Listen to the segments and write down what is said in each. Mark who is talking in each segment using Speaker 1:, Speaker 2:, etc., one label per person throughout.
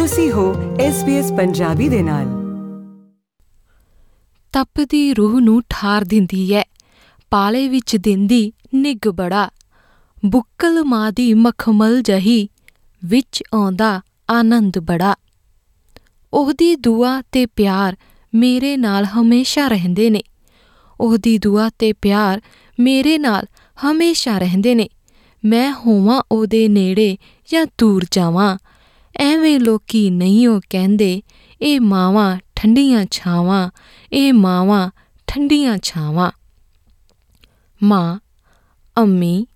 Speaker 1: ਤੁਸੀਂ ਹੋ SBS ਪੰਜਾਬੀ ਦੇ ਨਾਲ।
Speaker 2: ਤਪਦੀ ਰੂਹ ਨੂੰ ਠਾਰ ਦਿੰਦੀ ਐ, ਪਾਲੇ ਵਿੱਚ ਦਿੰਦੀ ਨਿੱਗ ਬੜਾ। ਬੁੱਕਲ ਮਾਂ ਦੀ ਮਖਮਲ ਜਹੀ ਵਿੱਚ ਆਉਂਦਾ ਆਨੰਦ ਬੜਾ। ਉਹਦੀ ਦੁਆ ਤੇ ਪਿਆਰ ਮੇਰੇ ਨਾਲ ਹਮੇਸ਼ਾ ਰਹਿੰਦੇ ਨੇ। ਉਹਦੀ ਦੁਆ ਤੇ ਪਿਆਰ ਮੇਰੇ ਨਾਲ ਹਮੇਸ਼ਾ ਰਹਿੰਦੇ ਨੇ। ਮੈਂ ਹੋਵਾਂ ਉਹਦੇ ਨੇੜੇ ਜਾਂ ਦੂਰ ਜਾਵਾਂ। ਐਵੇਂ ਲੋਕੀ ਨਹੀਂ ਉਹ ਕਹਿੰਦੇ, ਇਹ ਮਾਵਾਂ ਠੰਡੀਆਂ ਛਾਵਾਂ, ਇਹ ਮਾਵਾਂ ਠੰਡੀਆਂ ਛਾਵਾਂ। ਮਾਂ, ਅੰਮੀ,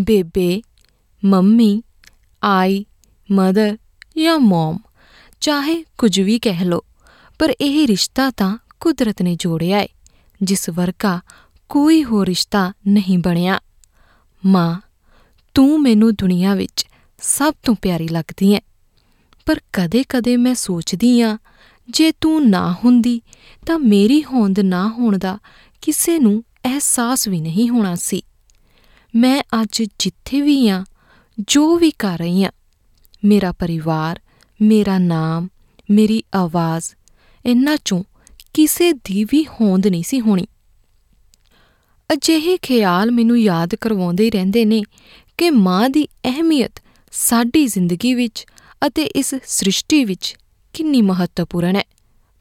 Speaker 2: ਬੇਬੇ, ਮੰਮੀ, ਆਈ, ਮਦਰ ਜਾਂ ਮਮ, ਚਾਹੇ ਕੁਝ ਵੀ ਕਹਿ ਲੋ ਪਰ ਇਹ ਰਿਸ਼ਤਾ ਤਾਂ ਕੁਦਰਤ ਨੇ ਜੋੜਿਆ ਏ, ਜਿਸ ਵਰਗਾ ਕੋਈ ਹੋਰ ਰਿਸ਼ਤਾ ਨਹੀਂ ਬਣਿਆ। ਮਾਂ, ਤੂੰ ਮੈਨੂੰ ਦੁਨੀਆ ਵਿੱਚ ਸਭ ਤੋਂ ਪਿਆਰੀ ਲੱਗਦੀ ਐ ਪਰ ਕਦੇ-ਕਦੇ ਮੈਂ ਸੋਚਦੀ ਆ, ਜੇ ਤੂੰ ਨਾ ਹੁੰਦੀ ਤਾਂ ਮੇਰੀ ਹੋਂਦ ਨਾ ਹੋਣ ਦਾ ਕਿਸੇ ਨੂੰ ਅਹਿਸਾਸ ਵੀ ਨਹੀਂ ਹੋਣਾ ਸੀ। ਮੈਂ ਅੱਜ ਜਿੱਥੇ ਵੀ ਆ, ਜੋ ਵੀ ਕਰ ਰਹੀ ਆ, ਮੇਰਾ ਪਰਿਵਾਰ, ਮੇਰਾ ਨਾਮ, ਮੇਰੀ ਆਵਾਜ਼ ਇੰਨਾ ਚੋਂ ਕਿਸੇ ਦੀ ਵੀ ਹੋਂਦ ਨਹੀਂ ਸੀ ਹੋਣੀ। ਅਜਿਹੇ ਖਿਆਲ ਮੈਨੂੰ ਯਾਦ ਕਰਵਾਉਂਦੇ ਰਹਿੰਦੇ ਨੇ ਕਿ ਮਾਂ ਦੀ ਅਹਿਮੀਅਤ ਸਾਡੀ ਜ਼ਿੰਦਗੀ ਵਿੱਚ ਅਤੇ ਇਸ ਸ੍ਰਿਸ਼ਟੀ ਵਿੱਚ ਕਿੰਨੀ ਮਹੱਤਵਪੂਰਨ ਹੈ।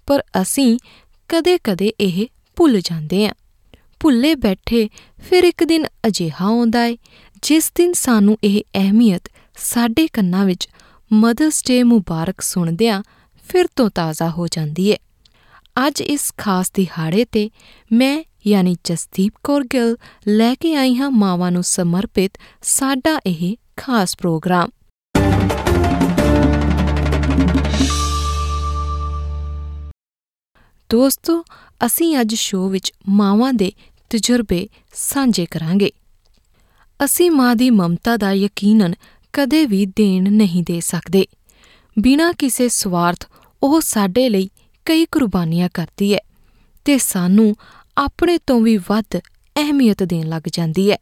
Speaker 2: ਪਰ ਅਸੀਂ ਕਦੇ-ਕਦੇ ਇਹ ਭੁੱਲ ਜਾਂਦੇ ਹਾਂ। ਭੁੱਲੇ ਬੈਠੇ ਫਿਰ ਇੱਕ ਦਿਨ ਅਜਿਹਾ ਆਉਂਦਾ ਹੈ ਜਿਸ ਦਿਨ ਸਾਨੂੰ ਇਹ ਅਹਿਮੀਅਤ ਸਾਡੇ ਕੰਨਾਂ ਵਿੱਚ ਮਦਰਸ ਡੇ ਮੁਬਾਰਕ ਸੁਣਦਿਆਂ ਫਿਰ ਤੋਂ ਤਾਜ਼ਾ ਹੋ ਜਾਂਦੀ ਹੈ ਅੱਜ ਇਸ ਖਾਸ ਦਿਹਾੜੇ ਤੇ ਮੈਂ ਯਾਨੀ ਜਸਦੀਪ ਕੌਰ ਗਿੱਲ ਲੈ ਕੇ ਆਈ ਹਾਂ ਮਾਵਾਂ ਨੂੰ ਸਮਰਪਿਤ ਸਾਡਾ ਇਹ ਖਾਸ ਪ੍ਰੋਗਰਾਮ। ਦੋਸਤੋ, ਅਸੀਂ ਅੱਜ ਸ਼ੋਅ ਵਿੱਚ ਮਾਵਾਂ ਦੇ ਤਜਰਬੇ ਸਾਂਝੇ ਕਰਾਂਗੇ। ਅਸੀਂ ਮਾਂ ਦੀ ਮਮਤਾ ਦਾ ਯਕੀਨਨ ਕਦੇ ਵੀ ਦੇਣ ਨਹੀਂ ਦੇ ਸਕਦੇ। ਬਿਨਾਂ ਕਿਸੇ ਸਵਾਰਥ, ਉਹ ਸਾਡੇ ਲਈ ਕਈ ਕੁਰਬਾਨੀਆਂ ਕਰਦੀ ਹੈ ਤੇ ਸਾਨੂੰ ਆਪਣੇ ਤੋਂ ਵੀ ਵੱਧ ਅਹਿਮੀਅਤ ਦੇਣ ਲੱਗ ਜਾਂਦੀ ਹੈ।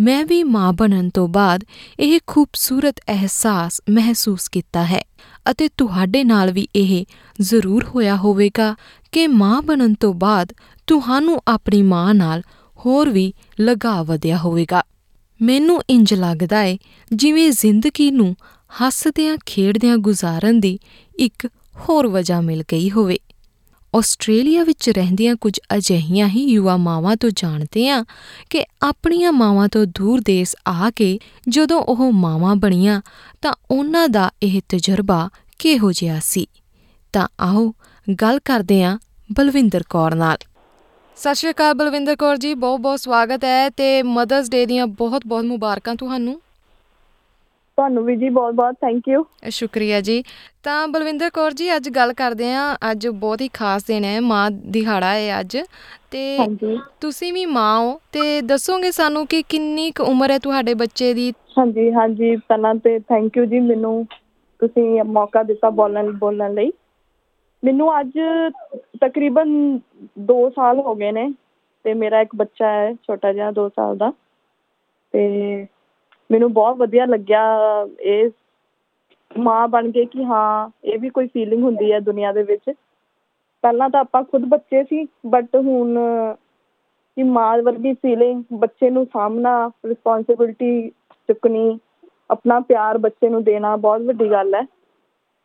Speaker 2: ਮੈਂ ਵੀ ਮਾਂ ਬਣਨ ਤੋਂ ਬਾਅਦ ਇਹ ਖੂਬਸੂਰਤ ਅਹਿਸਾਸ ਮਹਿਸੂਸ ਕੀਤਾ ਹੈ। ਅਤੇ ਤੁਹਾਡੇ ਨਾਲ ਵੀ ਇਹ ਜ਼ਰੂਰ ਹੋਇਆ ਹੋਵੇਗਾ ਕਿ ਮਾਂ ਬਣਨ ਤੋਂ ਬਾਅਦ ਤੁਹਾਨੂੰ ਆਪਣੀ ਮਾਂ ਨਾਲ ਹੋਰ ਵੀ ਲਗਾਅ ਵਧਿਆ ਹੋਵੇਗਾ। ਮੈਨੂੰ ਇੰਜ ਲੱਗਦਾ ਏ, ਜਿਵੇਂ ਜ਼ਿੰਦਗੀ ਨੂੰ ਹੱਸਦਿਆਂ ਖੇਡਦਿਆਂ ਗੁਜ਼ਾਰਨ ਦੀ ਇੱਕ ਹੋਰ ਵਜ੍ਹਾ ਮਿਲ ਗਈ ਹੋਵੇ। ਆਸਟ੍ਰੇਲੀਆ ਵਿੱਚ ਰਹਿੰਦੀਆਂ ਕੁਝ ਅਜਿਹੀਆਂ ਹੀ ਯੁਵਾ ਮਾਵਾਂ ਤੋਂ ਜਾਣਦੇ ਆ ਕਿ ਆਪਣੀਆਂ ਮਾਵਾਂ ਤੋਂ ਦੂਰ ਦੇਸ਼ ਆ ਕੇ ਜਦੋਂ ਉਹ ਮਾਵਾਂ ਬਣੀਆਂ ਤਾਂ ਉਹਨਾਂ ਦਾ ਇਹ ਤਜਰਬਾ ਕਿਹੋ ਜਿਹਾ ਸੀ? ਤਾਂ ਆਓ ਗੱਲ ਕਰਦੇ ਆ ਬਲਵਿੰਦਰ ਕੌਰ ਨਾਲ। ਸਤਿ ਸ਼੍ਰੀ ਅਕਾਲ ਬਲਵਿੰਦਰ ਕੌਰ ਜੀ ਬਹੁਤ ਬਹੁਤ ਸਵਾਗਤ ਹੈ ਤੇ ਮਦਰਸ ਡੇ ਦੀਆਂ ਬਹੁਤ ਬਹੁਤ ਮੁਬਾਰਕਾਂ ਤੁਹਾਨੂੰ।
Speaker 3: ਤੁਹਾਨੂੰ ਵੀ ਜੀ ਬਹੁਤ ਬਹੁਤ ਥੈਂਕ ਯੂ
Speaker 2: ਸ਼ੁਕਰੀਆ ਜੀ। ਤਾਂ ਬਲਵਿੰਦਰ ਕੌਰ ਜੀ ਅੱਜ ਗੱਲ ਕਰਦੇ ਆ ਅੱਜ ਬਹੁਤ ਹੀ ਖਾਸ ਦਿਨ ਹੈ ਮਾਂ ਦਿਹਾੜਾ ਹੈ ਅੱਜ। ਤੇ ਤੁਸੀਂ ਵੀ ਮਾਂ ਹੋ ਤੇ ਦੱਸੋਗੇ ਸਾਨੂੰ ਕਿ ਕਿੰਨੀ ਕੁ ਉਮਰ ਹੈ ਤੁਹਾਡੇ ਬੱਚੇ ਦੀ?
Speaker 3: ਹਾਂਜੀ ਹਾਂਜੀ। ਪਹਿਲਾਂ ਤੇ ਥੈਂਕ ਯੂ ਜੀ ਮੈਨੂੰ ਤੁਸੀਂ ਇਹ ਮੌਕਾ ਦਿੱਤਾ ਬੋਲਣ ਬੋਲਣ ਲਈ। ਮੈਨੂੰ ਅੱਜ ਤਕਰੀਬਨ 2 ਸਾਲ ਹੋ ਗਏ ਨੇ ਤੇ ਮੇਰਾ ਇੱਕ ਬੱਚਾ ਹੈ ਛੋਟਾ ਜਿਹਾ 2 ਸਾਲ ਦਾ। ਤੇ ਮੈਨੂੰ ਬਹੁਤ ਵਧੀਆ ਲੱਗਿਆ ਇਹ ਮਾਂ ਬਣ ਕੇ ਕਿ ਹਾਂ ਇਹ ਵੀ ਕੋਈ ਫੀਲਿੰਗ ਹੁੰਦੀ ਹੈ ਦੁਨੀਆ ਦੇ ਵਿੱਚ। ਪਹਿਲਾਂ ਤਾਂ ਆਪਾਂ ਖੁਦ ਬੱਚੇ ਸੀ ਬਟ ਹੁਣ ਕਿ ਮਾਂ ਵਰਗੀ ਫੀਲਿੰਗ ਬੱਚੇ ਨੂੰ ਸਾਹਮਣਾ ਰਿਸਪੌਂਸਿਬਿਲਟੀ ਚੁੱਕਣੀ ਆਪਣਾ ਪਿਆਰ ਬੱਚੇ ਨੂੰ ਦੇਣਾ ਬਹੁਤ ਵੱਡੀ ਗੱਲ ਹੈ।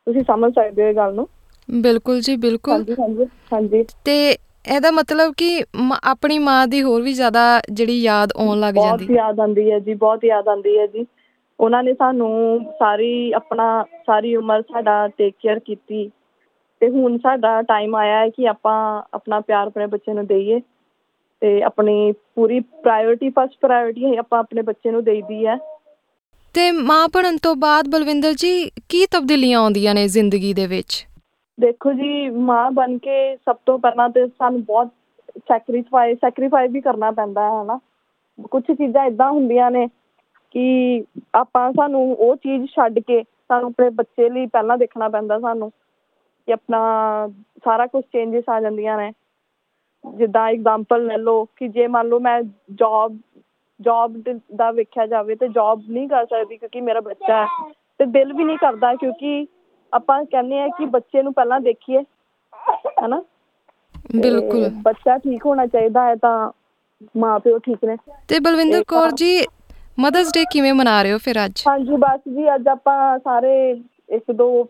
Speaker 3: ਤੁਸੀਂ ਸਮਝ ਸਕਦੇ ਹੋ ਇਹ ਗੱਲ ਨੂੰ?
Speaker 2: ਬਿਲਕੁਲ ਜੀ ਬਿਲਕੁਲ।
Speaker 3: ਹਾਂਜੀ ਹਾਂਜੀ ਹਾਂਜੀ।
Speaker 2: ਤੇ ਇਹਦਾ ਮਤਲਬ ਕਿ ਆਪਣੀ ਮਾਂ ਦੀ ਹੋਰ ਵੀ ਜ਼ਿਆਦਾ ਜਿਹੜੀ ਯਾਦ ਆਉਣ ਲੱਗ
Speaker 3: ਬਹੁਤ
Speaker 2: ਜਾਂਦੀ।
Speaker 3: ਯਾਦ ਆਉਂਦੀ ਹੈ ਜੀ ਬਹੁਤ ਯਾਦ ਆਉਂਦੀ ਹੈ ਜੀ। ਉਹਨਾਂ ਨੇ ਸਾਨੂੰ ਸਾਰੀ ਆਪਣਾ ਸਾਰੀ ਉਮਰ ਸਾਡਾ ਟੇਕ ਕੇਅਰ ਕੀਤੀ। ਤੇ ਹੁਣ ਸਾਡਾ ਟਾਈਮ ਆਇਆ ਹੈ ਕਿ ਆਪਾਂ ਆਪਣਾ ਪਿਆਰ ਆਪਣੇ ਬੱਚੇ ਨੂੰ ਦੇਈਏ। ਤੇ ਆਪਣੀ ਪੂਰੀ ਪ੍ਰਾਇੋਰਟੀ ਫਸਟ ਪ੍ਰਾਇੋਰਟੀ ਆਪਾਂ ਆਪਣੇ ਬੱਚੇ ਨੂੰ ਦੇਈਦੀ ਹੈ।
Speaker 2: ਤੇ ਮਾਂ ਬਣਨ ਤੋਂ ਬਾਅਦ ਬਲਵਿੰਦਰ ਜੀ ਕੀ ਤਬਦੀਲੀਆਂ ਆਉਂਦੀਆਂ ਨੇ ਜ਼ਿੰਦਗੀ ਦੇ ਵਿੱਚ?
Speaker 3: ਦੇਖੋ ਜੀ, ਮਾਂ ਬਣ ਕੇ ਸਭ ਤੋਂ ਪਹਿਲਾਂ ਤੇ ਸਾਨੂੰ ਬਹੁਤ ਸੈਕਰੀਫਾਈ ਸੈਕਰੀਫਾਈ ਵੀ ਕਰਨਾ ਪੈਂਦਾ ਹੈ, ਹਨਾ? ਕੁਝ ਚੀਜ਼ਾਂ ਇਦਾਂ ਹੁੰਦੀਆਂ ਨੇ ਕਿ ਆਪਾਂ ਸਾਨੂੰ ਉਹ ਚੀਜ਼ ਛੱਡ ਕੇ ਸਾਨੂੰ ਆਪਣੇ ਬੱਚੇ ਲਈ ਪਹਿਲਾਂ ਦੇਖਣਾ ਪੈਂਦਾ ਸਾਨੂੰ ਕਿ ਆਪਣਾ ਸਾਰਾ ਕੁਝ ਚੇਂਜਸ ਆ ਜਾਂਦੀਆਂ ਨੇ। ਜਿੱਦਾਂ ਐਗਜ਼ਾਮਪਲ ਲੈ ਲਓ ਕਿ ਜੇ ਮੰਨ ਲਓ ਮੈਂ ਜੌਬ ਜੌਬ ਦਾ ਵੇਖਿਆ ਜਾਵੇ ਤੇ ਜੌਬ ਨਹੀਂ ਕਰ ਸਕਦੀ ਕਿਉਂਕਿ ਮੇਰਾ ਬੱਚਾ ਹੈ ਤੇ ਦਿਲ ਵੀ ਨਹੀਂ ਕਰਦਾ ਕਿਉਂਕਿ ਆਪਾਂ ਕਹਿੰਦੇ ਆ ਕਿ ਬੱਚੇ ਨੂੰ ਪਹਿਲਾਂ ਦੇਖੀਏ ਹਨਾ? ਤੇ
Speaker 2: ਬਿਲਕੁਲ।
Speaker 3: ਬੱਚਾ ਠੀਕ ਹੋਣਾ ਚਾਹੀਦਾ ਹੈ ਤਾਂ ਮਾਂ ਪਿਓ ਠੀਕ ਨੇ।
Speaker 2: ਤੇ ਬਲਵਿੰਦਰ ਕੌਰ
Speaker 3: ਤਾਂ-
Speaker 2: ਜੀ ਮਦਰਸ ਡੇ ਕਿਵੇਂ ਮਨਾ ਰਹੇ ਹੋ ਫਿਰ ਅੱਜ?
Speaker 3: ਹਾਂਜੀ ਬਸ ਜੀ ਅੱਜ ਆਪਾਂ ਸਾਰੇ ਇੱਕ ਦੋ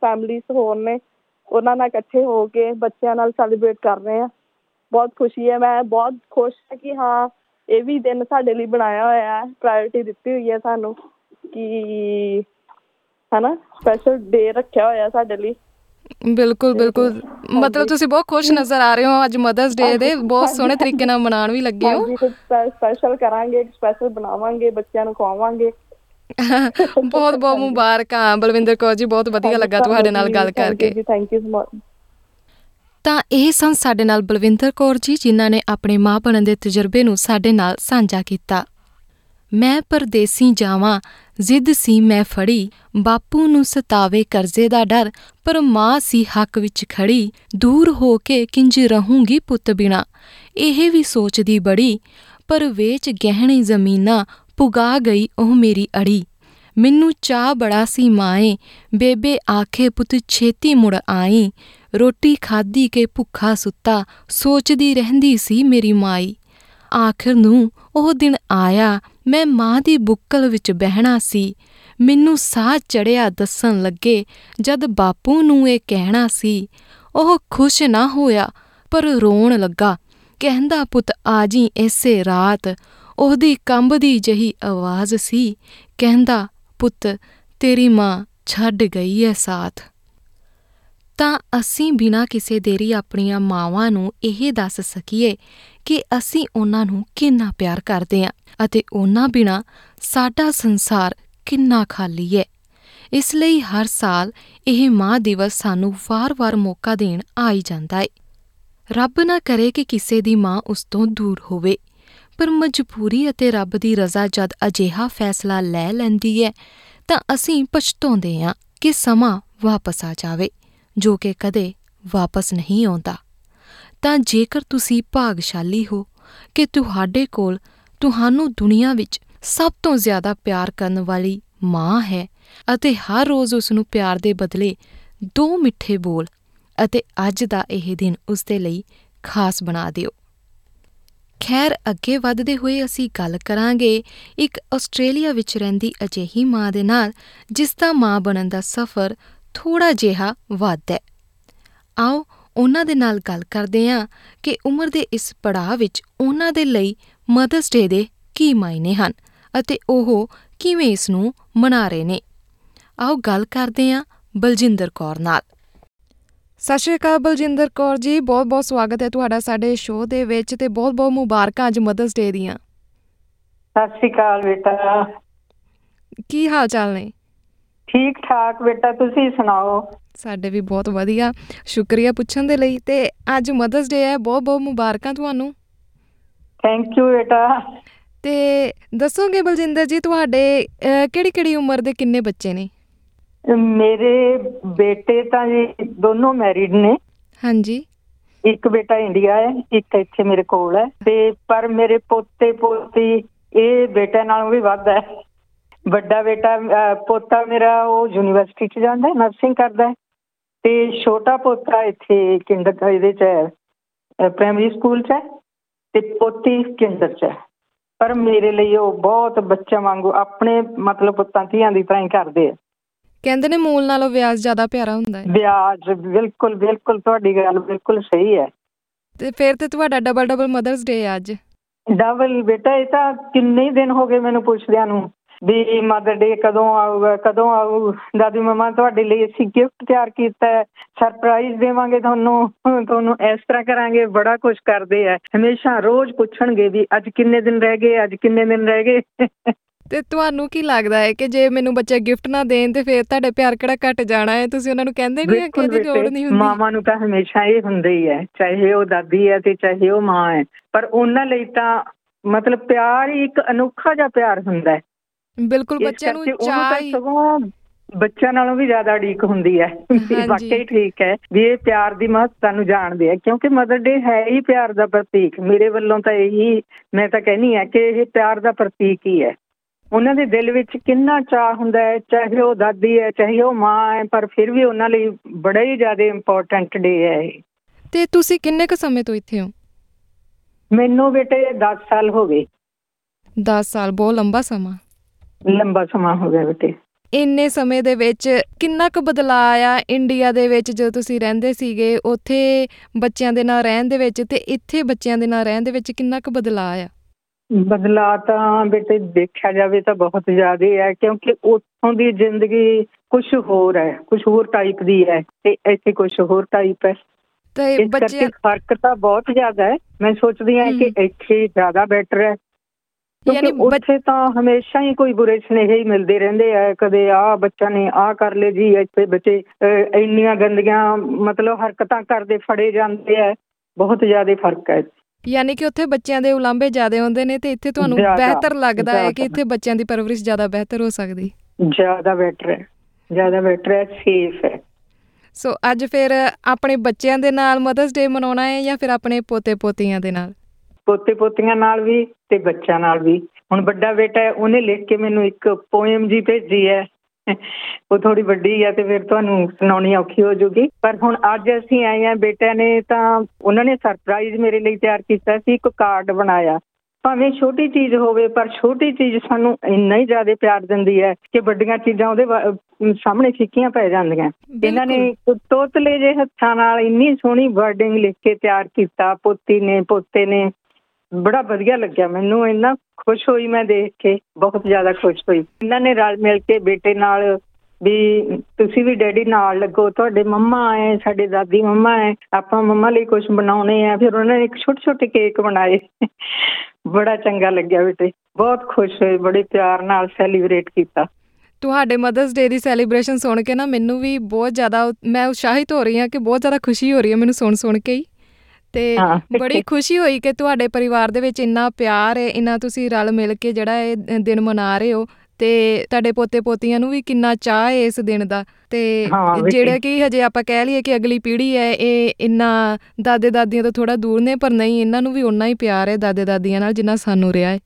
Speaker 3: ਫੈਮਲੀਜ਼ ਹੋਰ ਨੇ ਉਹਨਾਂ ਨਾਲ ਇਕੱਠੇ ਹੋ ਕੇ ਬੱਚਿਆਂ ਨਾਲ ਸੈਲੀਬ੍ਰੇਟ ਕਰ ਰਹੇ ਆ ਬਹੁਤ ਖੁਸ਼ੀ ਹੈ ਮੈਂ ਬਹੁਤ ਖੁਸ਼ ਹਾਂ ਕਿ ਹਾਂ ਇਹ ਵੀ ਦਿਨ ਸਾਡੇ ਲਈ ਬਣਾਇਆ ਹੋਇਆ ਹੈ ਪ੍ਰਾਇੋਰਟੀ ਦਿੱਤੀ ਹੋਈ ਹੈ ਸਾਨੂੰ ਕਿ ਹਨਾ ਸਪੈਸ਼ਲ ਡੇ ਰੱਖਿਆ ਹੋਇਆ ਸਾਡੇ ਲਈ।
Speaker 2: ਬਿਲਕੁਲ ਬਿਲਕੁਲ। ਮਤਲਬ ਤੁਸੀਂ ਬਹੁਤ ਖੁਸ਼ ਨਜ਼ਰ ਆ ਰਹੇ ਹੋ ਅੱਜ ਮਦਰਸ ਡੇ ਦੇ ਬਹੁਤ ਸੋਹਣੇ ਤਰੀਕੇ ਨਾਲ ਮਨਾਉਣ ਵੀ ਲੱਗੇ ਹੋ।
Speaker 3: ਸਪੈਸ਼ਲ ਕਰਾਂਗੇ ਸਪੈਸ਼ਲ ਬਣਾਵਾਂਗੇ ਬੱਚਿਆਂ ਨੂੰ ਖਵਾਵਾਂਗੇ।
Speaker 2: ਬਹੁਤ ਬਹੁਤ ਮੁਬਾਰਕਾਂ। ਬਲਵਿੰਦਰ ਕੌਰ ਜੀ ਬਹੁਤ ਵਧੀਆ ਲੱਗਾ ਤੁਹਾਡੇ ਨਾਲ ਗੱਲ ਕਰਕੇ।
Speaker 3: ਜੀ ਥੈਂਕ ਯੂ ਸੋ ਮਚ
Speaker 2: ਤਾਂ ਇਹ ਸਨ ਸਾਡੇ ਨਾਲ ਬਲਵਿੰਦਰ ਕੌਰ ਜੀ ਜਿਨ੍ਹਾਂ ਨੇ ਆਪਣੇ ਮਾਂ ਬਣਨ ਦੇ ਤਜਰਬੇ ਨੂੰ ਸਾਡੇ ਨਾਲ ਸਾਂਝਾ ਕੀਤਾ। ਮੈਂ ਪਰਦੇਸੀ ਜਾਵਾਂ ਜ਼ਿੱਦ ਸੀ ਮੈਂ ਫੜੀ, ਬਾਪੂ ਨੂੰ ਸਤਾਵੇ ਕਰਜ਼ੇ ਦਾ ਡਰ, ਪਰ ਮਾਂ ਸੀ ਹੱਕ ਵਿੱਚ ਖੜੀ, ਦੂਰ ਹੋ ਕੇ ਕਿੰਜ ਰਹੂੰਗੀ ਪੁੱਤ ਬਿਨਾ। ਇਹ ਵੀ ਸੋਚਦੀ ਬੜੀ, ਪਰ ਵੇਚ ਗਹਿਣੇ ਜ਼ਮੀਨਾਂ ਪੁਗਾ ਗਈ ਉਹ ਮੇਰੀ ਅੜੀ। ਮੈਨੂੰ ਚਾਹ ਬੜਾ ਸੀ ਮਾਏ, ਬੇਬੇ ਆਖੇ, ਪੁੱਤ ਛੇਤੀ ਮੁੜ ਆਈ। ਰੋਟੀ ਖਾਧੀ ਕੇ ਭੁੱਖਾ ਸੁੱਤਾ, ਸੋਚਦੀ ਰਹਿੰਦੀ ਸੀ ਮੇਰੀ ਮਾਈ। ਆਖਰ ਨੂੰ ਉਹ ਦਿਨ ਆਇਆ, ਮੈਂ ਮਾਂ ਦੀ ਬੁੱਕਲ ਵਿੱਚ ਬਹਿਣਾ ਸੀ। ਮੈਨੂੰ ਸਾਹ ਚੜਿਆ ਦੱਸਣ ਲੱਗੇ, ਜਦ ਬਾਪੂ ਨੂੰ ਇਹ ਕਹਿਣਾ ਸੀ, ਉਹ ਖੁਸ਼ ਨਾ ਹੋਇਆ, ਪਰ ਰੋਣ ਲੱਗਾ। ਕਹਿੰਦਾ, ਪੁੱਤ ਆਜੀ ਐਸੇ ਰਾਤ। ਉਹਦੀ ਕੰਬਦੀ ਜਹੀ ਆਵਾਜ਼ ਸੀ। ਕਹਿੰਦਾ, ਪੁੱਤ, ਤੇਰੀ ਮਾਂ ਛੱਡ ਗਈ ਐ ਸਾਥ। ਤਾਂ ਅਸੀਂ ਬਿਨਾਂ ਕਿਸੇ ਦੇਰੀ ਆਪਣੀਆਂ ਮਾਵਾਂ ਨੂੰ ਇਹ ਦੱਸ ਸਕੀਏ ਕਿ ਅਸੀਂ ਉਹਨਾਂ ਨੂੰ ਕਿੰਨਾ ਪਿਆਰ ਕਰਦੇ ਹਾਂ ਅਤੇ ਉਹਨਾਂ ਬਿਨਾਂ ਸਾਡਾ ਸੰਸਾਰ ਕਿੰਨਾ ਖਾਲੀ ਹੈ। ਇਸ ਲਈ ਹਰ ਸਾਲ ਇਹ ਮਾਂ ਦਿਵਸ ਸਾਨੂੰ ਵਾਰ-ਵਾਰ ਮੌਕਾ ਦੇਣ ਆਈ ਜਾਂਦਾ ਹੈ ਰੱਬ ਨਾ ਕਰੇ ਕਿ ਕਿਸੇ ਦੀ ਮਾਂ ਉਸ ਤੋਂ ਦੂਰ ਹੋਵੇ, ਪਰ ਮਜਬੂਰੀ ਅਤੇ ਰੱਬ ਦੀ ਰਜ਼ਾ ਜਦ ਅਜਿਹਾ ਫੈਸਲਾ ਲੈ ਲੈਂਦੀ ਹੈ ਤਾਂ ਅਸੀਂ ਪਛਤਾਉਂਦੇ ਹਾਂ ਕਿ ਸਮਾਂ ਵਾਪਸ ਆ ਜਾਵੇ। ਜੋ ਕਿ ਕਦੇ ਵਾਪਸ ਨਹੀਂ ਆਉਂਦਾ। ਤਾਂ ਜੇਕਰ ਤੁਸੀਂ ਭਾਗਸ਼ਾਲੀ ਹੋ ਕਿ ਤੁਹਾਡੇ ਕੋਲ ਤੁਹਾਨੂੰ ਦੁਨੀਆ ਵਿੱਚ ਸਭ ਤੋਂ ਜ਼ਿਆਦਾ ਪਿਆਰ ਕਰਨ ਵਾਲੀ ਮਾਂ ਹੈ ਅਤੇ ਹਰ ਰੋਜ਼ ਉਸ ਨੂੰ ਪਿਆਰ ਦੇ ਬਦਲੇ ਦੋ ਮਿੱਠੇ ਬੋਲ ਅਤੇ ਅੱਜ ਦਾ ਇਹ ਦਿਨ ਉਸ ਦੇ ਲਈ ਖਾਸ ਬਣਾ ਦਿਓ। ਖੈਰ, ਅੱਗੇ ਵਧਦੇ ਹੋਏ ਅਸੀਂ ਗੱਲ ਕਰਾਂਗੇ ਇੱਕ ਆਸਟ੍ਰੇਲੀਆ ਵਿੱਚ ਰਹਿੰਦੀ ਅਜਿਹੀ ਮਾਂ ਦੇ ਨਾਲ, ਜਿਸ ਦਾ ਮਾਂ ਬਣਨ ਦਾ ਸਫ਼ਰ ਥੋੜਾ ਜਿਹਾ ਵੱਧ ਹੈ। ਆਓ ਉਹਨਾਂ ਦੇ ਨਾਲ ਗੱਲ ਕਰਦੇ ਹਾਂ ਕਿ ਉਮਰ ਦੇ ਇਸ ਪੜਾਅ ਵਿੱਚ ਉਹਨਾਂ ਦੇ ਲਈ ਮਦਰਸ ਡੇ ਦੇ ਕੀ ਮਾਇਨੇ ਹਨ ਅਤੇ ਉਹ ਕਿਵੇਂ ਇਸ ਨੂੰ ਮਨਾ ਰਹੇ ਨੇ। ਆਓ ਗੱਲ ਕਰਦੇ ਹਾਂ ਬਲਜਿੰਦਰ ਕੌਰ ਨਾਲ। ਸਤਿ ਸ਼੍ਰੀ ਅਕਾਲ ਬਲਜਿੰਦਰ ਕੌਰ ਜੀ ਬਹੁਤ-ਬਹੁਤ ਸਵਾਗਤ ਹੈ ਤੁਹਾਡਾ ਸਾਡੇ ਸ਼ੋਅ ਦੇ ਵਿੱਚ ਤੇ ਬਹੁਤ-ਬਹੁਤ ਮੁਬਾਰਕਾਂ ਅੱਜ ਮਦਰਸ ਡੇ ਦੀਆਂ।
Speaker 4: ਸਤਿ ਸ਼੍ਰੀ ਅਕਾਲ ਬੇਟਾ।
Speaker 2: ਕੀ ਹਾਲ ਚਾਲ ਨੇ?
Speaker 4: ਠੀਕ ਠਾਕ ਬੇਟਾ ਤੁਸੀਂ ਸੁਣਾਓ?
Speaker 2: ਸਾਡੇ ਵੀ ਬਹੁਤ ਵਧੀਆ। ਸ਼ੁਕਰੀਆ ਪੁੱਛਣ ਦੇ ਲਈ ਤੇ ਅੱਜ ਮਦਰਸ ਡੇ ਹੈ ਬਹੁਤ-ਬਹੁਤ ਮੁਬਾਰਕਾਂ ਤੁਹਾਨੂੰ।
Speaker 4: ਥੈਂਕ ਯੂ ਬੇਟਾ।
Speaker 2: ਤੇ ਦੱਸੋਗੇ ਬਲਜਿੰਦਰ ਜੀ ਤੁਹਾਡੇ ਕਿਹੜੀ-ਕਿਹੜੀ ਉਮਰ ਦੇ ਕਿੰਨੇ ਬੱਚੇ ਨੇ?
Speaker 4: ਮੇਰੇ ਬੇਟੇ ਤਾਂ ਜੀ ਦੋਨੋਂ ਮੈਰਿਡ ਨੇ।
Speaker 2: ਹਾਂਜੀ।
Speaker 4: ਇੱਕ ਬੇਟਾ ਇੰਡੀਆ ਹੈ ਇੱਕ ਇੱਥੇ ਮੇਰੇ ਕੋਲ ਹੈ। ਤੇ ਪਰ ਮੇਰੇ ਪੋਤੇ ਪੋਤੀ ਇਹ ਬੇਟੇ ਨਾਲੋਂ ਵੀ ਵੱਧ ਹੈ। ਵੱਡਾ ਬੇਟਾ ਪੋਤਾ ਮੇਰਾ ਉਹ ਯੂਨੀਵਰਸਿਟੀ 'ਚ ਜਾਂਦਾ ਹੈ ਨਰਸਿੰਗ ਕਰਦਾ ਹੈ ਤੇ ਛੋਟਾ ਪੋਤਾ ਇੱਥੇ ਕਿੰਡਰ ਇਹਦੇ 'ਚ ਹੈ ਪ੍ਰਾਇਮਰੀ ਸਕੂਲ 'ਚ ਹੈ ਤੇ ਪੋਤੀ ਕਿੰਡਰ 'ਚ ਹੈ। ਪਰ ਮੇਰੇ ਲਈ ਉਹ ਬਹੁਤ ਬੱਚਾ ਵਾਂਗੂ ਆਪਣੇ ਮਤਲਬ ਪੁੱਤਾਂ ਧੀਆਂ ਦੀ ਤਰ੍ਹਾਂ ਹੀ ਕਰਦੇ ਆ।
Speaker 2: ਕਹਿੰਦੇ ਨੇ ਮੂਲ ਨਾਲੋਂ ਵਿਆਜ ਜ਼ਿਆਦਾ ਪਿਆਰਾ ਹੁੰਦਾ ਹੈ।
Speaker 4: ਵਿਆਜ ਬਿਲਕੁਲ ਬਿਲਕੁਲ ਤੁਹਾਡੀ ਗੱਲ ਬਿਲਕੁਲ ਸਹੀ ਹੈ।
Speaker 2: ਤੇ ਫਿਰ ਤੇ ਤੁਹਾਡਾ ਡਬਲ ਡਬਲ ਮਦਰਸ ਡੇ ਅੱਜ।
Speaker 4: ਡਬਲ ਬੇਟਾ ਇਹ ਤਾਂ ਕਿੰਨੇ ਦਿਨ ਹੋ ਗਏ ਮੈਨੂੰ ਪੁੱਛਦਿਆਂ ਨੂੰ। ਵੀ ਮਦਰ ਡੇ ਕਦੋਂ ਆਊਗਾ ਕਦੋਂ ਆਊ ਦਾਦੀ ਮਮਾ ਤੁਹਾਡੇ ਲਈ ਅਸੀਂ ਗਿਫਟ ਤਿਆਰ ਕੀਤਾ ਹੈ ਸਰਪ੍ਰਾਈਜ਼ ਦੇਵਾਂਗੇ ਤੁਹਾਨੂੰ ਤੁਹਾਨੂੰ ਇਸ ਤਰ੍ਹਾਂ ਕਰਾਂਗੇ ਬੜਾ ਕੁਝ ਕਰਦੇ ਆ ਹਮੇਸ਼ਾ ਰੋਜ਼ ਪੁੱਛਣਗੇ ਵੀ ਅੱਜ ਕਿੰਨੇ ਦਿਨ ਰਹਿ ਗਏ ਅੱਜ ਕਿੰਨੇ ਦਿਨ ਰਹਿ ਗਏ।
Speaker 2: ਤੇ ਤੁਹਾਨੂੰ ਕੀ ਲੱਗਦਾ ਹੈ ਕਿ ਜੇ ਮੈਨੂੰ ਬੱਚੇ ਗਿਫਟ ਨਾ ਦੇਣ ਤੇ ਫਿਰ ਤੁਹਾਡੇ ਪਿਆਰ ਕਿਹੜਾ ਘਟ ਜਾਣਾ ਹੈ? ਤੁਸੀਂ ਉਹਨਾਂ ਨੂੰ ਕਹਿੰਦੇ ਨਹੀਂ ਕਿ ਇਹਦੀ ਲੋੜ ਨਹੀਂ ਹੁੰਦੀ?
Speaker 4: ਮਾਵਾਂ ਨੂੰ ਤਾਂ ਹਮੇਸ਼ਾ ਇਹ ਹੁੰਦਾ ਹੀ ਹੈ ਚਾਹੇ ਉਹ ਦਾਦੀ ਹੈ ਤੇ ਚਾਹੇ ਉਹ ਮਾਂ ਹੈ ਪਰ ਉਹਨਾਂ ਲਈ ਤਾਂ ਮਤਲਬ ਪਿਆਰ ਹੀ ਇੱਕ ਅਨੋਖਾ ਜਿਹਾ ਪਿਆਰ ਹੁੰਦਾ ਹੈ।
Speaker 2: ਬਿਲਕੁਲ
Speaker 4: ਇਸ
Speaker 2: ਬੱਚੇ ਨੂੰ ਚਾਹ
Speaker 4: ਬੱਚਿਆਂ ਨਾਲੋਂ ਵੀ ਜ਼ਿਆਦਾ ਉਡੀਕ ਹੁੰਦੀ ਹੈ। ਵਾਕਈ ਠੀਕ ਹੈ ਵੀ ਇਹ ਪਿਆਰ ਦੀ ਮਹੱਤਤਾ ਨੂੰ ਜਾਣਦੇ ਆ ਕਿਉਂਕਿ ਮਦਰ ਡੇ ਹੈ ਹੀ ਪਿਆਰ ਦਾ ਪ੍ਰਤੀਕ। ਮੇਰੇ ਵੱਲੋਂ ਤਾਂ ਇਹੀ ਮੈਂ ਤਾਂ ਕਹਿੰਨੀ ਆ ਕਿ ਇਹ ਪਿਆਰ ਦਾ ਪ੍ਰਤੀਕ ਹੀ ਹੈ। ਉਹਨਾਂ ਦੇ ਦਿਲ ਵਿੱਚ ਕਿੰਨਾ ਚਾਹ ਹੁੰਦਾ ਹੈ ਚਾਹੇ ਉਹ ਦਾਦੀ ਹੈ ਚਾਹੇ ਉਹ ਮਾਂ ਹੈ ਪਰ ਫਿਰ ਵੀ ਉਹਨਾਂ ਲਈ ਬੜਾ ਹੀ ਜ਼ਿਆਦਾ ਇੰਪੋਰਟੈਂਟ ਡੇ ਹੈ ਇਹ।
Speaker 5: ਤੇ ਤੁਸੀਂ ਕਿੰਨੇ ਕੁ ਸਮੇਂ ਤੋਂ ਇੱਥੇ ਹੋ?
Speaker 4: ਮੈਨੂੰ ਬੇਟੇ 10 ਸਾਲ ਹੋ ਗਏ।
Speaker 5: 10 ਸਾਲ ਬਹੁਤ ਲੰਬਾ ਸਮਾਂ।
Speaker 4: ਲੰਬਾ ਸਮਾਂ ਹੋ ਗਿਆ ਬੇਟੇ।
Speaker 5: ਇੰਨੇ ਸਮੇਂ ਦੇ ਵਿੱਚ ਕਿੰਨਾ ਕੁ ਬਦਲਾਅ ਆਇਆ ਇੰਡੀਆ ਦੇ ਵਿੱਚ ਜਦੋਂ ਤੁਸੀਂ ਰਹਿੰਦੇ ਸੀਗੇ ਉੱਥੇ ਬੱਚਿਆਂ ਦੇ ਨਾਲ ਰਹਿਣ ਦੇ ਵਿੱਚ ਤੇ ਇੱਥੇ ਬੱਚਿਆਂ ਦੇ ਨਾਲ ਰਹਿਣ ਦੇ ਵਿੱਚ ਕਿੰਨਾ ਕੁ ਬਦਲਾਅ ਆਇਆ?
Speaker 4: ਬਦਲਾਅ ਤਾਂ ਬੇਟੇ ਦੇਖਿਆ ਜਾਵੇ ਤਾਂ ਬਹੁਤ ਜ਼ਿਆਦਾ ਹੈ ਕਿਉਂਕਿ ਉੱਥੋਂ ਦੀ ਜ਼ਿੰਦਗੀ ਕੁਝ ਹੋਰ ਹੈ ਕੁਝ ਹੋਰ ਟਾਈਪ ਦੀ ਹੈ ਤੇ ਇੱਥੇ ਕੁਝ ਹੋਰ ਟਾਈਪ ਹੈ।
Speaker 5: ਤੇ
Speaker 4: ਕਰਕੇ ਫ਼ਰਕ ਤਾਂ ਬਹੁਤ ਜ਼ਿਆਦਾ ਹੈ। ਮੈਂ ਸੋਚਦੀ ਹਾਂ ਕਿ ਇੱਥੇ ਜ਼ਿਆਦਾ ਬੈਟਰ ਹੈ।
Speaker 5: ਯਾਨੀ ਬੱਚ-
Speaker 4: ਉੱਥੇ ਤਾਂ ਹਮੇਸ਼ਾ ਹੀ ਕੋਈ ਬੁਰੇ ਸੁਨੇਹੇ ਹੀ ਮਿਲਦੇ ਰਹਿੰਦੇ ਆ ਕਦੇ ਆਹ ਬੱਚਾ ਨੇ ਆਹ ਕਰ ਲਏ ਜੀ ਇੱਥੇ ਬੱਚੇ ਅਹ, ਇੰਨੀਆਂ ਗੰਦੀਆਂ ਮਤਲਬ ਹਰਕਤਾਂ ਕਰਦੇ ਫੜੇ ਜਾਂਦੇ ਆ ਬਹੁਤ ਜ਼ਿਆਦਾ ਫ਼ਰਕ ਹੈ
Speaker 5: ਯਾਨੀ ਕਿ ਉੱਥੇ ਬੱਚਿਆਂ ਦੇ ਉਲਾਂਭੇ ਜ਼ਿਆਦੇ ਹੁੰਦੇ ਨੇ ਤੇ ਇੱਥੇ ਤੁਹਾਨੂੰ
Speaker 4: ਜ਼ਿਆਦਾ,
Speaker 5: ਬਿਹਤਰ ਲੱਗਦਾ ਹੈ ਕਿ
Speaker 4: ਜ਼ਿਆਦਾ।
Speaker 5: ਇੱਥੇ ਬੱਚਿਆਂ ਦੀ ਪਰਵਰਿਸ਼ ਜ਼ਿਆਦਾ ਬਿਹਤਰ ਹੋ ਸਕਦੀ।
Speaker 4: ਜ਼ਿਆਦਾ ਬੈਟਰ ਹੈ ਜ਼ਿਆਦਾ ਬੈਟਰ ਹੈ ਸੇਫ ਹੈ।
Speaker 5: ਸੋ ਅੱਜ ਫਿਰ ਆਪਣੇ ਬੱਚਿਆਂ ਦੇ ਨਾਲ ਮਦਰਸ ਡੇ ਮਨਾਉਣਾ ਹੈ ਜਾਂ ਫਿਰ ਆਪਣੇ ਪੋਤੇ ਪੋਤੀਆਂ ਦੇ ਨਾਲ?
Speaker 4: ਪੋਤੇ ਪੋਤੀਆਂ ਨਾਲ ਵੀ ਤੇ ਬੱਚਿਆਂ ਨਾਲ ਵੀ। ਹੁਣ ਵੱਡਾ ਬੇਟਾ ਹੈ ਉਹਨੇ ਲਿਖ ਕੇ ਮੈਨੂੰ ਇੱਕ ਪੋਇਮ ਜੀ ਭੇਜੀ ਹੈ। ਉਹ ਥੋੜੀ ਵੱਡੀ ਹੈ ਤੇ ਫਿਰ ਤੁਹਾਨੂੰ ਸੁਣਾਉਣੀ ਔਖੀ ਹੋ ਜੂਗੀ ਪਰ ਹੁਣ ਅੱਜ ਅਸੀਂ ਆਏ ਆ ਬੇਟਿਆਂ ਨੇ ਤਾਂ ਉਹਨਾਂ ਨੇ ਸਰਪ੍ਰਾਈਜ਼ ਮੇਰੇ ਲਈ ਤਿਆਰ ਕੀਤਾ ਸੀ ਇੱਕ ਕਾਰਡ ਬਣਾਇਆ। ਭਾਵੇਂ ਛੋਟੀ ਚੀਜ਼ ਹੋਵੇ ਪਰ ਛੋਟੀ ਚੀਜ਼ ਸਾਨੂੰ ਇੰਨਾ ਹੀ ਜ਼ਿਆਦਾ ਪਿਆਰ ਦਿੰਦੀ ਹੈ ਕਿ ਵੱਡੀਆਂ ਚੀਜ਼ਾਂ ਉਹਦੇ ਸਾਹਮਣੇ ਫਿੱਕੀਆਂ ਪੈ ਜਾਂਦੀਆਂ। ਇਹਨਾਂ ਨੇ ਤੋਤਲੇ ਜਿਹੇ ਹੱਥਾਂ ਨਾਲ ਇੰਨੀ ਸੋਹਣੀ ਵਰਡਿੰਗ ਲਿਖ ਕੇ ਤਿਆਰ ਕੀਤਾ। ਪੋਤੀ ਨੇ ਪੋਤੇ ਨੇ ਬੜਾ ਵਧੀਆ ਲੱਗਿਆ ਮੈਨੂੰ, ਇੰਨਾ ਖੁਸ਼ ਹੋਈ ਮੈਂ ਦੇਖ ਕੇ, ਬਹੁਤ ਜ਼ਿਆਦਾ ਖੁਸ਼ ਹੋਈ। ਇਹਨਾਂ ਨੇ ਰਲ ਮਿਲ ਕੇ ਬੇਟੇ ਨਾਲ ਵੀ ਤੁਸੀਂ ਵੀ ਡੈਡੀ ਨਾਲ ਲੱਗੋ, ਤੁਹਾਡੇ ਮੰਮਾ ਆਏ ਸਾਡੇ ਦਾਦੀ ਮੰਮਾ ਹੈ ਆਪਾਂ ਮੰਮਾ ਲਈ ਕੁਝ ਬਣਾਉਣੇ ਆ, ਫਿਰ ਉਹਨਾਂ ਨੇ ਇੱਕ ਛੋਟੇ ਛੋਟੇ ਕੇਕ ਬਣਾਏ। ਬੜਾ ਚੰਗਾ ਲੱਗਿਆ ਬੇਟੇ, ਬਹੁਤ ਖੁਸ਼ ਹੋਏ, ਬੜੇ ਪਿਆਰ ਨਾਲ ਸੈਲੀਬ੍ਰੇਟ ਕੀਤਾ।
Speaker 5: ਤੁਹਾਡੇ ਮਦਰਸ ਡੇ ਦੀ ਸੈਲੀਬ੍ਰੇਸ਼ਨ ਸੁਣ ਕੇ ਨਾ ਮੈਨੂੰ ਵੀ ਬਹੁਤ ਜ਼ਿਆਦਾ ਮੈਂ ਉਤਸ਼ਾਹਿਤ ਹੋ ਰਹੀ ਹਾਂ ਕਿ ਬਹੁਤ ਜ਼ਿਆਦਾ ਖੁਸ਼ੀ ਹੋ ਰਹੀ ਹੈ ਮੈਨੂੰ ਸੁਣ ਸੁਣ ਕੇ ਹੀ। ਤੇ। ਬੜੀ ਖੁਸ਼ੀ ਹੋਈ ਕਿ ਤੁਹਾਡੇ ਪਰਿਵਾਰ ਦੇ ਵਿੱਚ ਇੰਨਾ ਪਿਆਰ ਹੈ ਇੰਨਾ ਤੁਸੀਂ ਰਲ ਮਿਲ ਕੇ ਜਿਹੜਾ ਇਹ ਦਿਨ ਮਨਾ ਰਹੇ ਹੋ ਤੇ ਤੁਹਾਡੇ ਪੋਤੇ ਪੋਤੀਆਂ ਨੂੰ ਵੀ ਕਿੰਨਾ ਚਾਹ ਹੈ ਇਸ ਦਿਨ ਦਾ ਤੇ। ਜਿਹੜਾ ਕਿ ਹਜੇ ਆਪਾਂ ਕਹਿ ਲਈਏ ਕਿ ਅਗਲੀ ਪੀੜ੍ਹੀ ਹੈ ਇਹ ਇੰਨਾ ਦਾਦੇ ਦਾਦੀਆਂ ਤੋਂ ਥੋੜਾ ਦੂਰ ਨੇ ਪਰ ਨਹੀਂ ਇਹਨਾਂ ਨੂੰ ਵੀ ਓਨਾ ਹੀ ਪਿਆਰ ਹੈ ਦਾਦੇ ਦਾਦੀਆਂ ਨਾਲ ਜਿੰਨਾ ਸਾਨੂੰ ਰਿਹਾ ਹੈ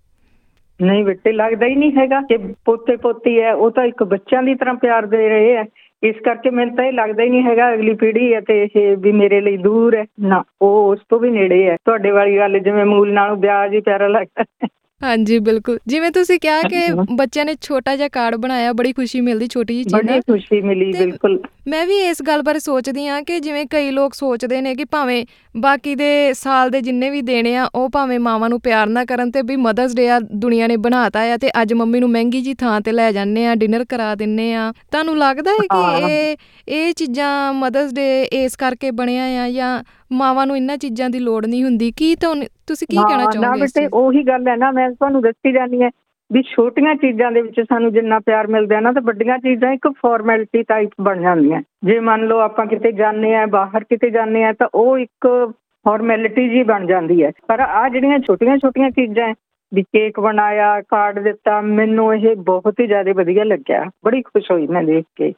Speaker 4: ਨਹੀਂ ਬੇਟੇ ਲੱਗਦਾ ਹੀ ਨਹੀਂ ਹੈਗਾ ਕਿ ਪੋਤੇ ਪੋਤੀ ਹੈ ਉਹ ਤਾਂ ਇੱਕ ਬੱਚਿਆਂ ਦੀ ਤਰ੍ਹਾਂ ਪਿਆਰ ਦੇ ਰਹੇ ਹੈ ਇਸ ਕਰਕੇ ਮੈਨੂੰ ਤਾਂ ਇਹ ਲੱਗਦਾ ਹੀ ਨਹੀਂ ਹੈਗਾ ਅਗਲੀ ਪੀੜ੍ਹੀ ਹੈ ਤੇ ਇਹ ਵੀ ਮੇਰੇ ਲਈ ਦੂਰ ਹੈ ਨਾ, ਉਹ ਉਸ ਤੋਂ ਵੀ ਨੇੜੇ ਹੈ ਤੁਹਾਡੇ ਵਾਲੀ ਗੱਲ ਜਿਵੇਂ ਮੂਲ ਨਾਲੋਂ ਵਿਆਜ ਹੀ ਪਿਆਰਾ ਲੱਗਦਾ ਹੈ।
Speaker 5: ਹਾਂਜੀ ਬਿਲਕੁਲ। ਜਿਵੇਂ ਤੁਸੀਂ ਕਿਹਾ ਕਿ ਬੱਚਿਆਂ ਨੇ ਛੋਟਾ ਜਿਹਾ ਕਾਰਡ ਬਣਾਇਆ ਬੜੀ ਖੁਸ਼ੀ ਮਿਲਦੀ ਛੋਟੀ ਜਿਹੀ ਚੀਜ਼
Speaker 4: ਬੜੀ ਖੁਸ਼ੀ ਮਿਲੀ ਬਿਲਕੁਲ।
Speaker 5: ਮੈਂ ਵੀ ਇਸ ਗੱਲ ਬਾਰੇ ਸੋਚਦੀ ਹਾਂ ਕਿ ਜਿਵੇਂ ਕਈ ਲੋਕ ਸੋਚਦੇ ਨੇ ਕਿ ਭਾਵੇਂ ਬਾਕੀ ਦੇ ਸਾਲ ਦੇ ਜਿੰਨੇ ਵੀ ਦੇਣੇ ਆ ਉਹ ਭਾਵੇਂ ਮਾਵਾਂ ਨੂੰ ਪਿਆਰ ਨਾ ਕਰਨ ਤੇ ਵੀ ਮਦਰਸ ਡੇ ਆ ਦੁਨੀਆ ਨੇ ਬਣਾਤਾ ਆ ਤੇ ਅੱਜ ਮੰਮੀ ਨੂੰ ਮਹਿੰਗੀ ਜੀ ਥਾਂ ਤੇ ਲੈ ਜਾਂਦੇ ਆ ਡਿਨਰ ਕਰਾ ਦਿੰਨੇ ਆ। ਤੁਹਾਨੂੰ ਲੱਗਦਾ ਹੈ ਕਿ। ਇਹ ਇਹ ਚੀਜ਼ਾਂ ਮਦਰਸ ਡੇ ਇਸ ਕਰਕੇ ਬਣਿਆ ਆ ਜਾਂ ਮਾਵਾਂ ਨੂੰ ਇਹਨਾਂ ਚੀਜ਼ਾਂ ਦੀ ਲੋੜ ਨਹੀਂ ਹੁੰਦੀ। ਕੀ ਤੁਹਾਨੂੰ ਤੁਸੀਂ ਕੀ ਕਹਿਣਾ
Speaker 4: ਨਾ- ਨਾ
Speaker 5: ਚਾਹੋਗੇ ਇਸ
Speaker 4: ਬੇਟੇ ਉਹੀ ਗੱਲ ਹੈ ਨਾ ਮੈਂ ਤੁਹਾਨੂੰ ਦੱਸੀ ਜਾਂਦੀ ਹੈ ਵੀ ਛੋਟੀਆਂ ਚੀਜ਼ਾਂ ਦੇ ਵਿੱਚ ਸਾਨੂੰ ਜਿੰਨਾ ਪਿਆਰ ਮਿਲਦਾ ਹੈ ਨਾ ਤਾਂ ਵੱਡੀਆਂ ਚੀਜ਼ਾਂ ਇੱਕ ਫਾਰਮੈਲਿਟੀ ਟਾਈਪ ਬਣ ਜਾਂਦੀਆਂ। ਜੇ ਮੰਨ ਲਓ ਆਪਾਂ ਕਿਤੇ ਜਾਂਦੇ ਆ ਬਾਹਰ ਕਿਤੇ ਜਾਂਦੇ ਆ ਤਾਂ ਉਹ ਇੱਕ ਫਾਰਮੈਲਿਟੀ ਜੀ ਬਣ ਜਾਂਦੀ ਹੈ। ਪਰ ਆ ਜਿਹੜੀਆਂ ਛੋਟੀਆਂ ਛੋਟੀਆਂ ਚੀਜ਼ਾਂ ਵੀ ਕੇਕ ਬਣਾਇਆ ਕਾਰਡ ਦਿੱਤਾ ਮੈਨੂੰ ਇਹ ਬਹੁਤ ਹੀ ਜ਼ਿਆਦਾ ਵਧੀਆ ਲੱਗਿਆ। ਬੜੀ ਖੁਸ਼ ਹੋਈ ਮੈਂ ਦੇਖ ਕੇ।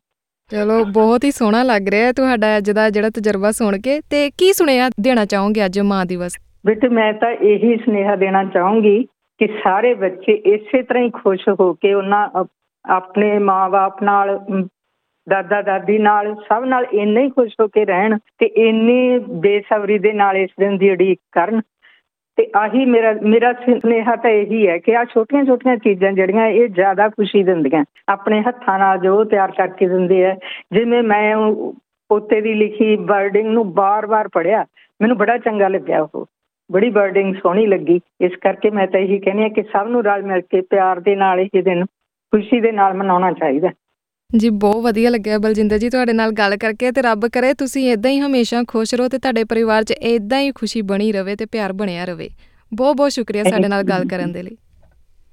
Speaker 5: ਚਲੋ ਬਹੁਤ ਹੀ ਸੋਹਣਾ ਲੱਗ ਰਿਹਾ ਹੈ ਤੁਹਾਡਾ ਅੱਜ ਦਾ ਜਿਹੜਾ ਤਜਰਬਾ ਸੁਣ ਕੇ। ਤੇ ਕੀ ਸੁਣਿਆ ਦੇਣਾ ਚਾਹੋਗੇ ਅੱਜ ਮਾਂ ਦਿਵਸ?
Speaker 4: ਬੇਟੇ ਮੈਂ ਤਾਂ ਇਹੀ ਸੁਨੇਹਾ ਦੇਣਾ ਚਾਹੂੰਗੀ ਕਿ ਸਾਰੇ ਬੱਚੇ ਇਸੇ ਤਰ੍ਹਾਂ ਹੀ ਖੁਸ਼ ਹੋ ਕੇ ਉਹਨਾਂ ਅਪ- ਆਪਣੇ ਮਾਂ-ਬਾਪ ਨਾਲ ਅਮ, ਦਾਦਾ ਦਾਦੀ ਨਾਲ ਸਭ ਨਾਲ ਇੰਨੇ ਹੀ ਖੁਸ਼ ਹੋ ਕੇ ਰਹਿਣ ਤੇ ਇੰਨੀ ਬੇਸਬਰੀ ਦੇ ਨਾਲ ਇਸ ਦਿਨ ਦੀ ਉਡੀਕ ਕਰਨ। ਤੇ ਆਹੀ ਮੇਰਾ ਮੇਰਾ ਸੁਨੇਹਾ ਤਾਂ ਇਹੀ ਹੈ ਕਿ ਆ ਛੋਟੀਆਂ ਛੋਟੀਆਂ ਚੀਜ਼ਾਂ ਜਿਹੜੀਆਂ ਇਹ ਜ਼ਿਆਦਾ ਖੁਸ਼ੀ ਦਿੰਦੀਆਂ। ਆਪਣੇ ਹੱਥਾਂ ਨਾਲ ਜੋ ਤਿਆਰ ਕਰਕੇ ਦਿੰਦੇ ਆ। ਜਿਵੇਂ ਮੈਂ ਉਹ ਪੋਤੇ ਦੀ ਲਿਖੀ ਵਰਡਿੰਗ ਨੂੰ ਬਾਰ-ਬਾਰ ਪੜਿਆ ਮੈਨੂੰ ਬੜਾ ਚੰਗਾ ਲੱਗਿਆ ਉਹ। ਬੜੀ ਵਰਡਿੰਗ ਸੋਹਣੀ ਲੱਗੀ। ਇਸ ਕਰਕੇ ਮੈਂ ਤਾਂ ਇਹੀ ਕਹਿੰਦੀ ਹਾਂ ਕਿ ਸਭ ਨੂੰ ਰਲ ਮਿਲ ਕੇ ਪਿਆਰ ਦੇ ਨਾਲ ਇਹ ਦਿਨ ਖੁਸ਼ੀ ਦੇ ਨਾਲ ਮਨਾਉਣਾ ਚਾਹੀਦਾ।
Speaker 5: ਜੀ ਬਹੁਤ ਵਧੀਆ ਲੱਗਿਆ ਬਲਜਿੰਦਰ ਜੀ ਤੁਹਾਡੇ ਨਾਲ ਗੱਲ ਕਰਕੇ ਤੇ ਰੱਬ ਕਰੇ ਤੁਸੀਂ ਇਦਾਂ ਹੀ ਹਮੇਸ਼ਾ ਖੁਸ਼ ਰਹੋ ਤੇ ਤੁਹਾਡੇ ਪਰਿਵਾਰ 'ਚ ਇਦਾਂ ਹੀ ਖੁਸ਼ੀ ਬਣੀ ਰਵੇ ਤੇ ਪਿਆਰ ਬਣਿਆ ਰਵੇ। ਬਹੁਤ ਬਹੁਤ ਸ਼ੁਕਰੀਆ ਸਾਡੇ ਨਾਲ ਗੱਲ ਕਰਨ ਦੇ ਲਈ।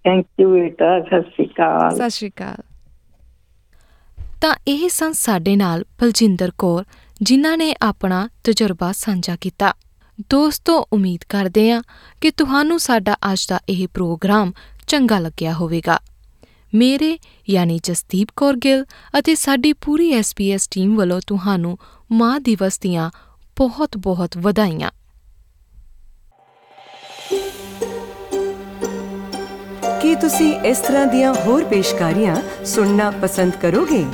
Speaker 4: ਥੈਂਕ ਯੂ ਬੇਟਾ ਸਤਿ ਸ਼੍ਰੀ ਅਕਾਲ।
Speaker 5: ਸਤਿ ਸ਼੍ਰੀ ਅਕਾਲ। ਤਾਂ ਇਹ ਸਨ ਸਾਡੇ ਨਾਲ ਬਲਜਿੰਦਰ ਕੌਰ ਜਿਨ੍ਹਾਂ ਨੇ ਆਪਣਾ ਤਜਰਬਾ ਸਾਂਝਾ ਕੀਤਾ। ਦੋਸਤੋ ਉਮੀਦ ਕਰਦੇ ਹਾਂ ਕਿ ਤੁਹਾਨੂੰ ਸਾਡਾ ਅੱਜ ਦਾ ਇਹ ਪ੍ਰੋਗਰਾਮ ਚੰਗਾ ਲੱਗਿਆ ਹੋਵੇਗਾ। ਮੇਰੇ ਯਾਨੀ ਜਸਦੀਪ ਕੌਰ ਗਿੱਲ ਅਤੇ ਸਾਡੀ ਪੂਰੀ ਐਸਪੀਐਸ ਟੀਮ ਵੱਲੋਂ ਤੁਹਾਨੂੰ ਮਾਂ ਦਿਵਸ ਦੀਆਂ ਬਹੁਤ-ਬਹੁਤ ਵਧਾਈਆਂ।
Speaker 1: ਕੀ ਤੁਸੀਂ ਇਸ ਤਰ੍ਹਾਂ ਦੀਆਂ ਹੋਰ ਪੇਸ਼ਕਾਰੀਆਂ ਸੁਣਨਾ ਪਸੰਦ ਕਰੋਗੇ?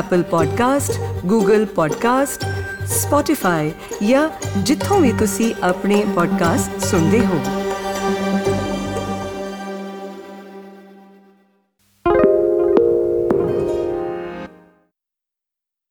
Speaker 1: Apple Podcast, Google Podcast, Spotify ਜਾਂ ਜਿੱਥੋਂ ਵੀ ਤੁਸੀਂ ਆਪਣੇ ਪੋਡਕਾਸਟ ਸੁਣਦੇ ਹੋ।